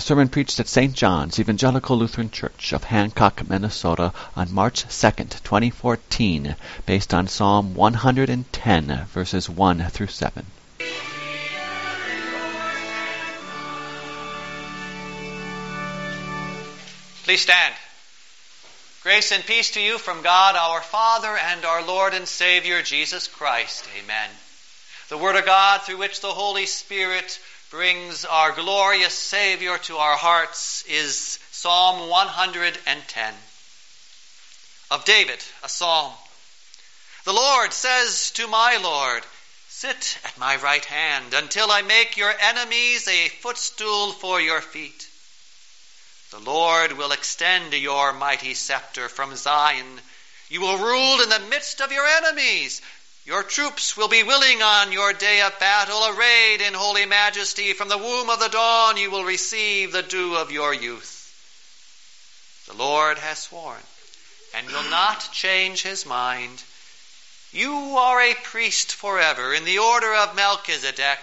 The sermon preached at St. John's Evangelical Lutheran Church of Hancock, Minnesota on March 2nd, 2014, based on Psalm 110, verses 1 through 7. Please stand. Grace and peace to you from God our Father and our Lord and Savior Jesus Christ. Amen. The Word of God through which the Holy Spirit brings our glorious Savior to our hearts is Psalm 110 of David, a psalm. The Lord says to my Lord, Sit at my right hand until I make your enemies a footstool for your feet. The Lord will extend your mighty scepter from Zion. You will rule in the midst of your enemies. Your troops will be willing on your day of battle, arrayed in holy majesty. From the womb of the dawn you will receive the dew of your youth. The Lord has sworn and will not change his mind. You are a priest forever in the order of Melchizedek.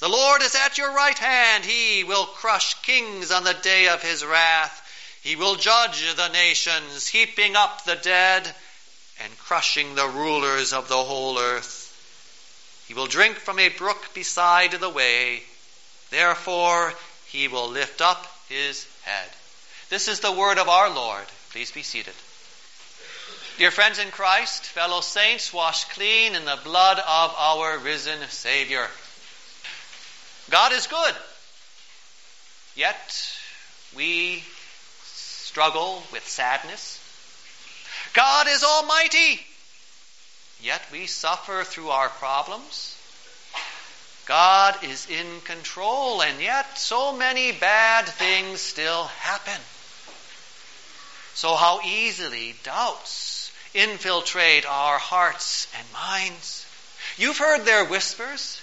The Lord is at your right hand. He will crush kings on the day of his wrath. He will judge the nations, heaping up the dead and crushing the rulers of the whole earth. He will drink from a brook beside the way. Therefore, he will lift up his head. This is the word of our Lord. Please be seated. Dear friends in Christ, fellow saints, washed clean in the blood of our risen Savior. God is good. Yet we struggle with sadness, God is almighty. Yet we suffer through our problems. God is in control, and yet so many bad things still happen. So, how easily doubts infiltrate our hearts and minds. You've heard their whispers.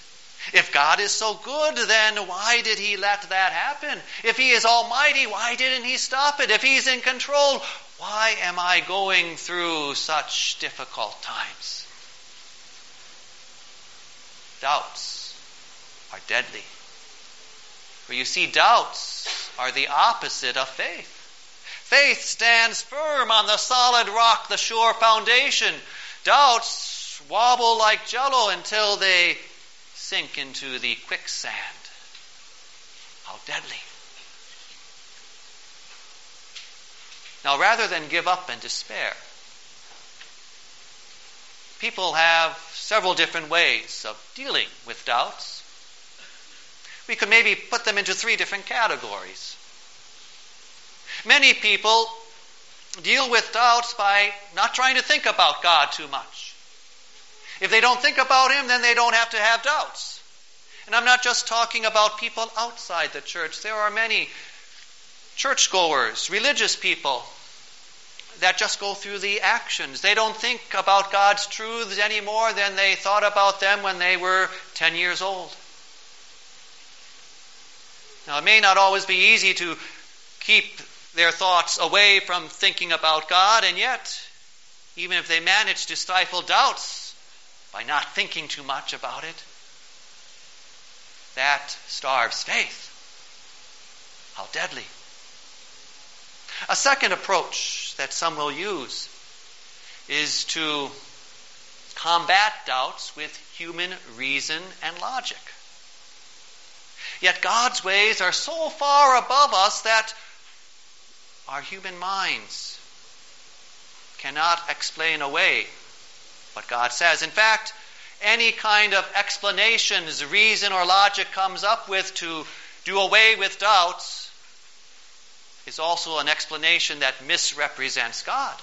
If God is so good, then why did He let that happen? If He is almighty, why didn't He stop it? If He's in control, why am I going through such difficult times? Doubts are deadly. For you see, doubts are the opposite of faith. Faith stands firm on the solid rock, the sure foundation. Doubts wobble like jello until they sink into the quicksand. How deadly. Now, rather than give up and despair, people have several different ways of dealing with doubts. We could maybe put them into three different categories. Many people deal with doubts by not trying to think about God too much. If they don't think about Him, then they don't have to have doubts. And I'm not just talking about people outside the church. There are many churchgoers, religious people that just go through the actions. They don't think about God's truths any more than they thought about them when they were 10 years old. Now, it may not always be easy to keep their thoughts away from thinking about God, and yet, even if they manage to stifle doubts by not thinking too much about it, that starves faith. How deadly. A second approach that some will use is to combat doubts with human reason and logic. Yet God's ways are so far above us that our human minds cannot explain away what God says. In fact, any kind of explanations reason or logic comes up with to do away with doubts is also an explanation that misrepresents God.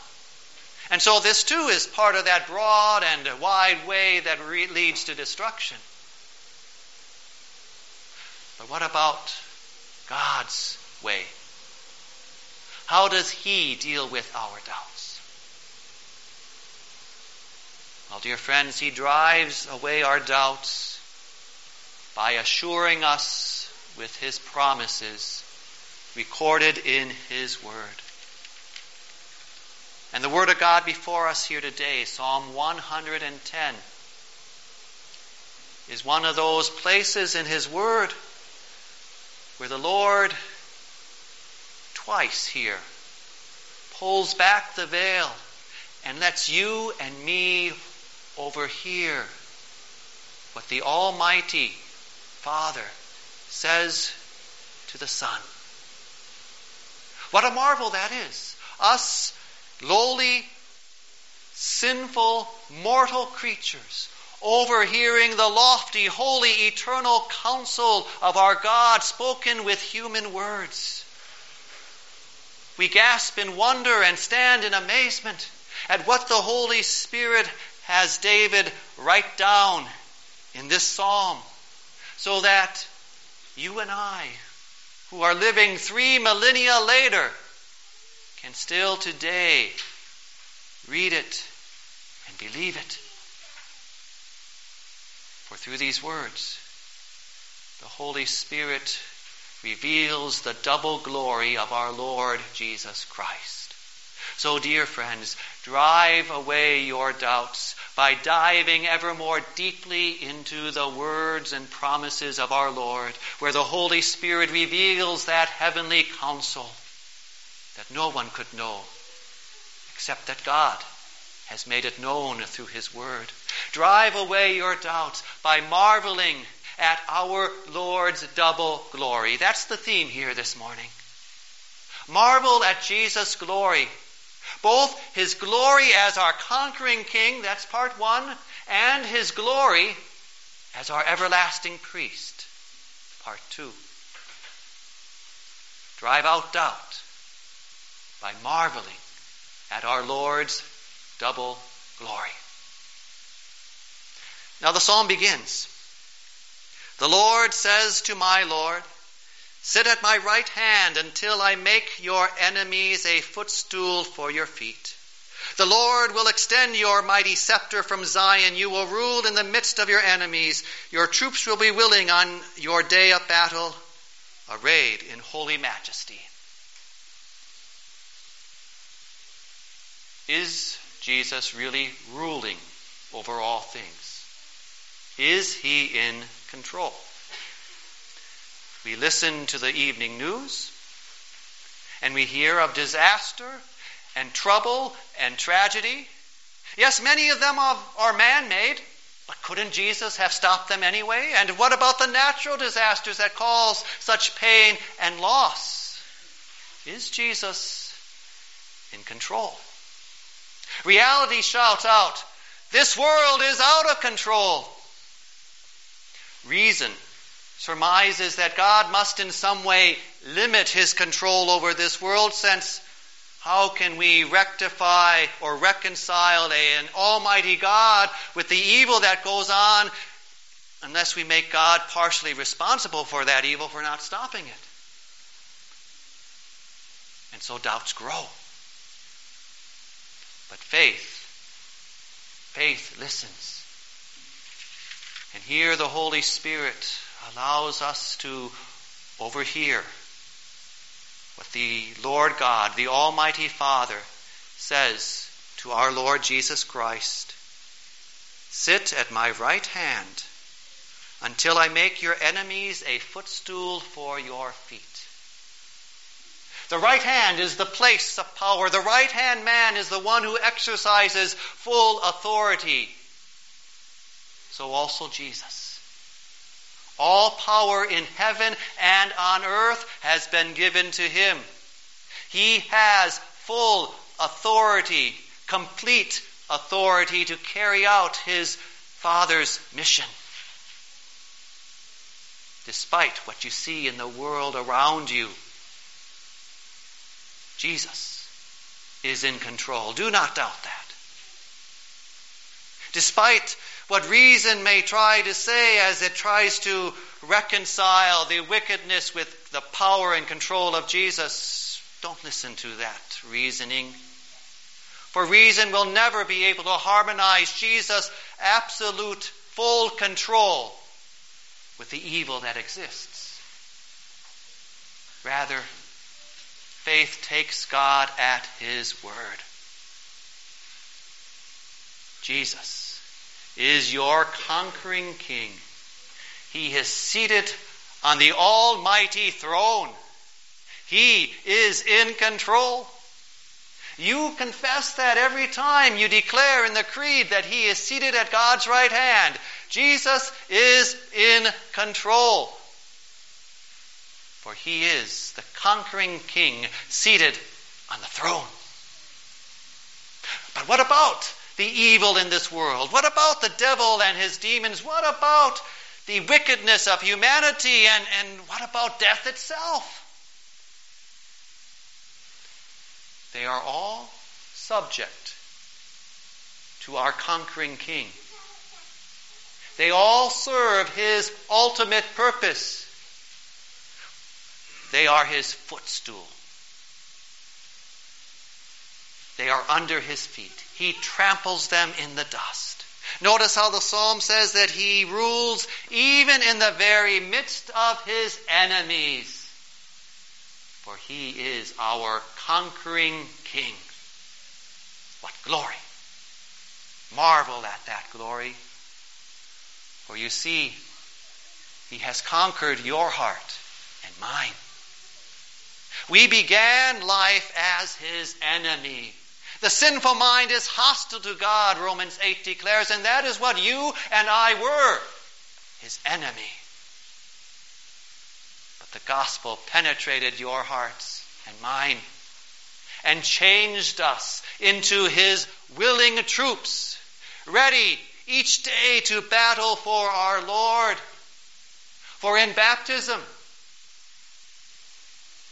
And so this too is part of that broad and wide way that re- leads to destruction. But what about God's way? How does He deal with our doubts? Well, dear friends, He drives away our doubts by assuring us with His promises recorded in His Word. And the Word of God before us here today, Psalm 110, is one of those places in His Word where the Lord twice here pulls back the veil and lets you and me overhear what the Almighty Father says to the Son. What a marvel that is. Us lowly, sinful, mortal creatures overhearing the lofty, holy, eternal counsel of our God spoken with human words. We gasp in wonder and stand in amazement at what the Holy Spirit has David write down in this psalm so that you and I, who are living three millennia later, can still today read it and believe it. For through these words, the Holy Spirit reveals the double glory of our Lord Jesus Christ. So, dear friends, drive away your doubts by diving ever more deeply into the words and promises of our Lord, where the Holy Spirit reveals that heavenly counsel that no one could know except that God has made it known through His Word. Drive away your doubts by marveling at our Lord's double glory. That's the theme here this morning. Marvel at Jesus' glory. Both His glory as our conquering King, that's part one, and His glory as our everlasting priest, part two. Drive out doubt by marveling at our Lord's double glory. Now the psalm begins. The Lord says to my Lord, Sit at my right hand until I make your enemies a footstool for your feet. The Lord will extend your mighty scepter from Zion. You will rule in the midst of your enemies. Your troops will be willing on your day of battle, arrayed in holy majesty. Is Jesus really ruling over all things? Is he in control? We listen to the evening news and we hear of disaster and trouble and tragedy. Yes, many of them are man made, but couldn't Jesus have stopped them anyway? And what about the natural disasters that cause such pain and loss? Is Jesus in control? Reality shouts out, This world is out of control. Reason surmises that God must in some way limit his control over this world, since how can we rectify or reconcile an almighty God with the evil that goes on unless we make God partially responsible for that evil for not stopping it? And so doubts grow. But faith, faith listens. And here the Holy Spirit allows us to overhear what the Lord God, the Almighty Father, says to our Lord Jesus Christ Sit at my right hand until I make your enemies a footstool for your feet. The right hand is the place of power. The right hand man is the one who exercises full authority. So also Jesus. All power in heaven and on earth has been given to him. He has full authority, complete authority to carry out his Father's mission. Despite what you see in the world around you, Jesus is in control. Do not doubt that. Despite what reason may try to say as it tries to reconcile the wickedness with the power and control of Jesus, don't listen to that reasoning. For reason will never be able to harmonize Jesus' absolute full control with the evil that exists. Rather, faith takes God at His word. Jesus is your conquering King. He is seated on the almighty throne. He is in control. You confess that every time you declare in the creed that He is seated at God's right hand. Jesus is in control. For He is the conquering King seated on the throne. But what about the evil in this world? What about the devil and his demons? What about the wickedness of humanity? And, and what about death itself? They are all subject to our conquering King. They all serve his ultimate purpose. They are his footstool. They are under his feet. He tramples them in the dust. Notice how the psalm says that he rules even in the very midst of his enemies. For he is our conquering king. What glory! Marvel at that glory. For you see, he has conquered your heart and mine. We began life as his enemy. The sinful mind is hostile to God, Romans 8 declares, and that is what you and I were, his enemy. But the gospel penetrated your hearts and mine and changed us into his willing troops, ready each day to battle for our Lord. For in baptism,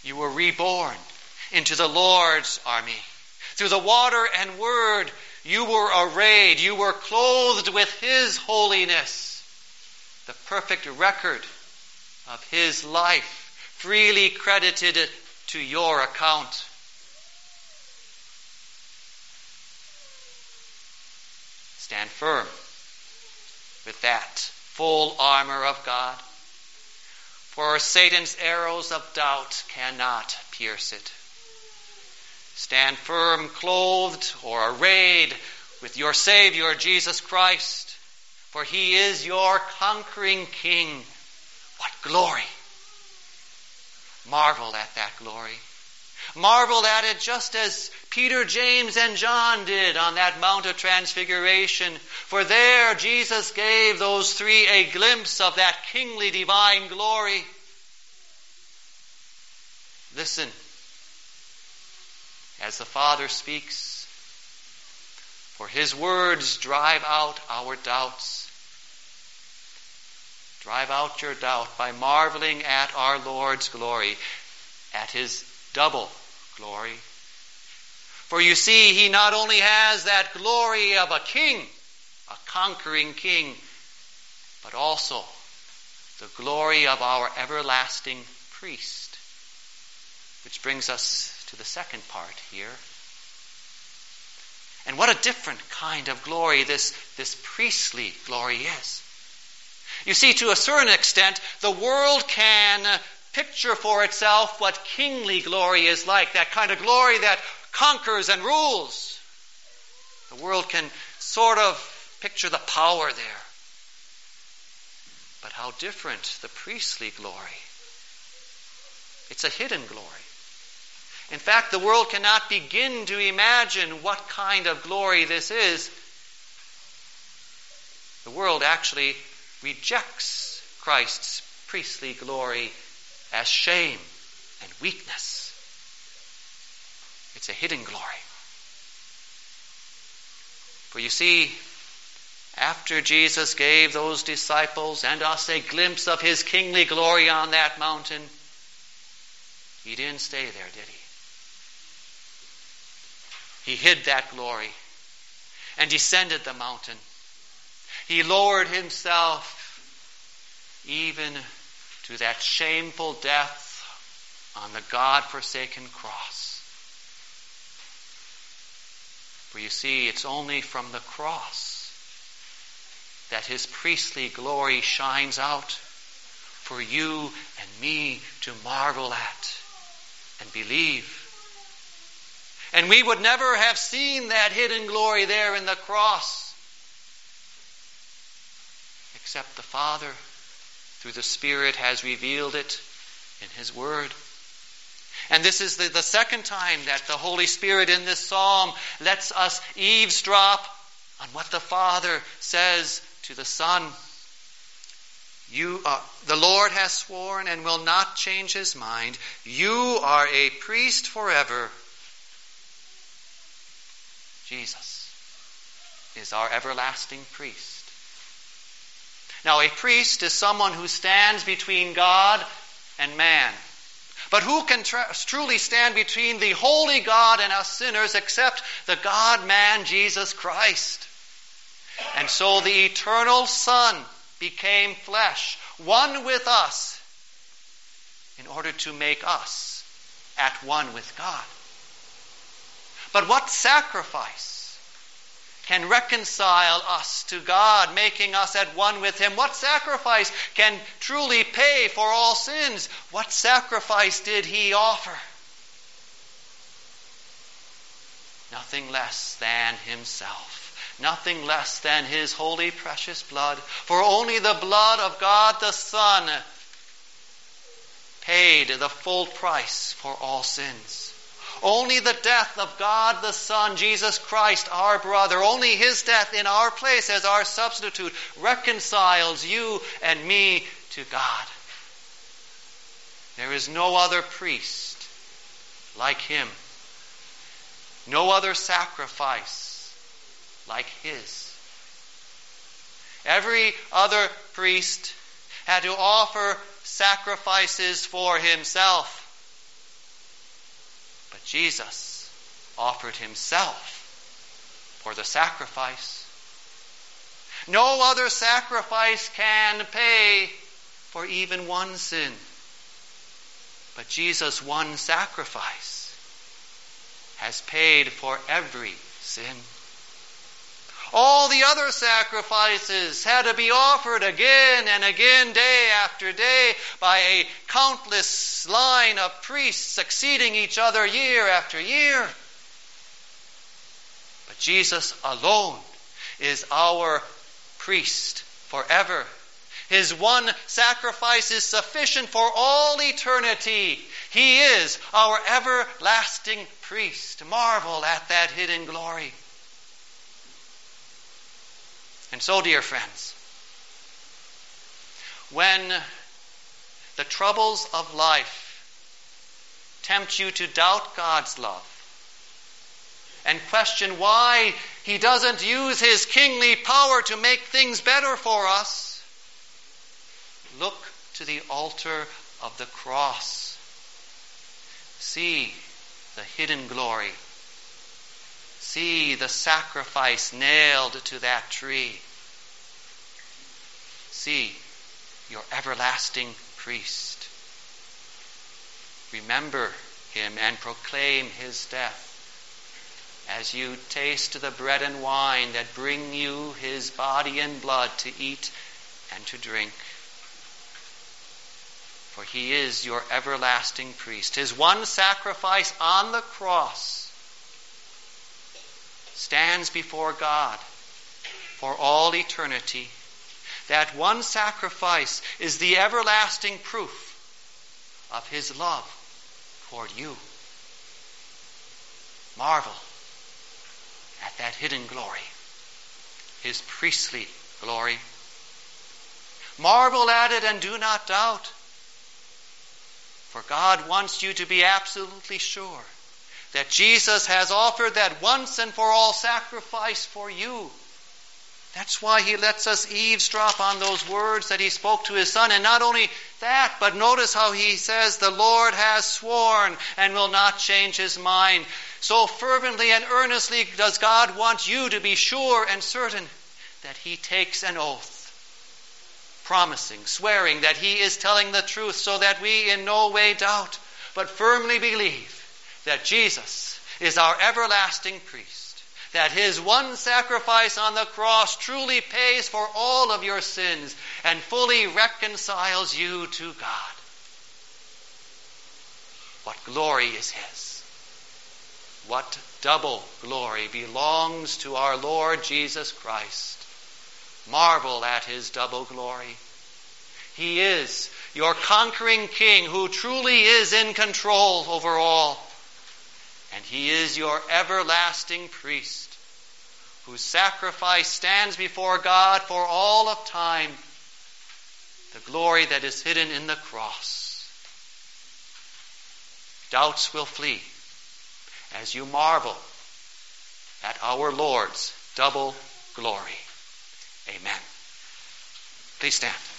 you were reborn into the Lord's army. Through the water and word, you were arrayed, you were clothed with His holiness, the perfect record of His life, freely credited to your account. Stand firm with that full armor of God, for Satan's arrows of doubt cannot pierce it. Stand firm, clothed or arrayed with your Savior, Jesus Christ, for he is your conquering King. What glory! Marvel at that glory. Marvel at it just as Peter, James, and John did on that Mount of Transfiguration. For there Jesus gave those three a glimpse of that kingly divine glory. Listen as the Father speaks. For his words drive out our doubts. Drive out your doubt by marveling at our Lord's glory, at his double glory. For you see, he not only has that glory of a king, a conquering king, but also the glory of our everlasting priest. Which brings us to the second part here. And what a different kind of glory this, this priestly glory is. You see, to a certain extent, the world can picture for itself what kingly glory is like, that kind of glory that conquers and rules. The world can sort of picture the power there. But how different the priestly glory. It's a hidden glory. In fact, the world cannot begin to imagine what kind of glory this is. The world actually rejects Christ's priestly glory as shame and weakness. It's a hidden glory. For you see, after Jesus gave those disciples and us a glimpse of his kingly glory on that mountain, he didn't stay there, did he? He hid that glory and descended the mountain. He lowered himself even to that shameful death on the God forsaken cross. For you see, it's only from the cross that his priestly glory shines out for you and me to marvel at and believe. And we would never have seen that hidden glory there in the cross except the Father, through the Spirit, has revealed it in His Word. And this is the, the second time that the Holy Spirit in this psalm lets us eavesdrop on what the Father says to the Son. You are, the Lord has sworn and will not change his mind. You are a priest forever. Jesus is our everlasting priest. Now, a priest is someone who stands between God and man. But who can truly stand between the holy God and us sinners except the God man Jesus Christ? And so the eternal Son became flesh, one with us, in order to make us at one with God. But what sacrifice can reconcile us to God, making us at one with Him? What sacrifice can truly pay for all sins? What sacrifice did He offer? Nothing less than Himself. Nothing less than His holy, precious blood. For only the blood of God the Son paid the full price for all sins. Only the death of God the Son, Jesus Christ, our brother, only his death in our place as our substitute reconciles you and me to God. There is no other priest like him, no other sacrifice like his. Every other priest had to offer sacrifices for himself. Jesus offered himself for the sacrifice. No other sacrifice can pay for even one sin. But Jesus' one sacrifice has paid for every sin. All the other sacrifices had to be offered again and again, day after day, by a countless line of priests succeeding each other year after year. But Jesus alone is our priest forever. His one sacrifice is sufficient for all eternity. He is our everlasting priest. Marvel at that hidden glory. And so, dear friends, when the troubles of life tempt you to doubt God's love and question why He doesn't use His kingly power to make things better for us, look to the altar of the cross. See the hidden glory See the sacrifice nailed to that tree. See your everlasting priest. Remember him and proclaim his death as you taste the bread and wine that bring you his body and blood to eat and to drink. For he is your everlasting priest. His one sacrifice on the cross stands before God for all eternity. That one sacrifice is the everlasting proof of his love toward you. Marvel at that hidden glory, his priestly glory. Marvel at it and do not doubt. For God wants you to be absolutely sure that Jesus has offered that once and for all sacrifice for you. That's why he lets us eavesdrop on those words that he spoke to his son. And not only that, but notice how he says, The Lord has sworn and will not change his mind. So fervently and earnestly does God want you to be sure and certain that he takes an oath, promising, swearing that he is telling the truth so that we in no way doubt, but firmly believe that Jesus is our everlasting priest, that his one sacrifice on the cross truly pays for all of your sins and fully reconciles you to God. What glory is his? What double glory belongs to our Lord Jesus Christ? Marvel at his double glory. He is your conquering king who truly is in control over all. And he is your everlasting priest whose sacrifice stands before God for all of time, the glory that is hidden in the cross. Doubts will flee as you marvel at our Lord's double glory. Amen. Please stand.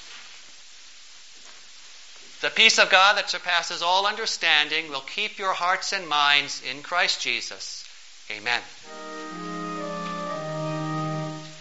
The peace of God that surpasses all understanding will keep your hearts and minds in Christ Jesus. Amen.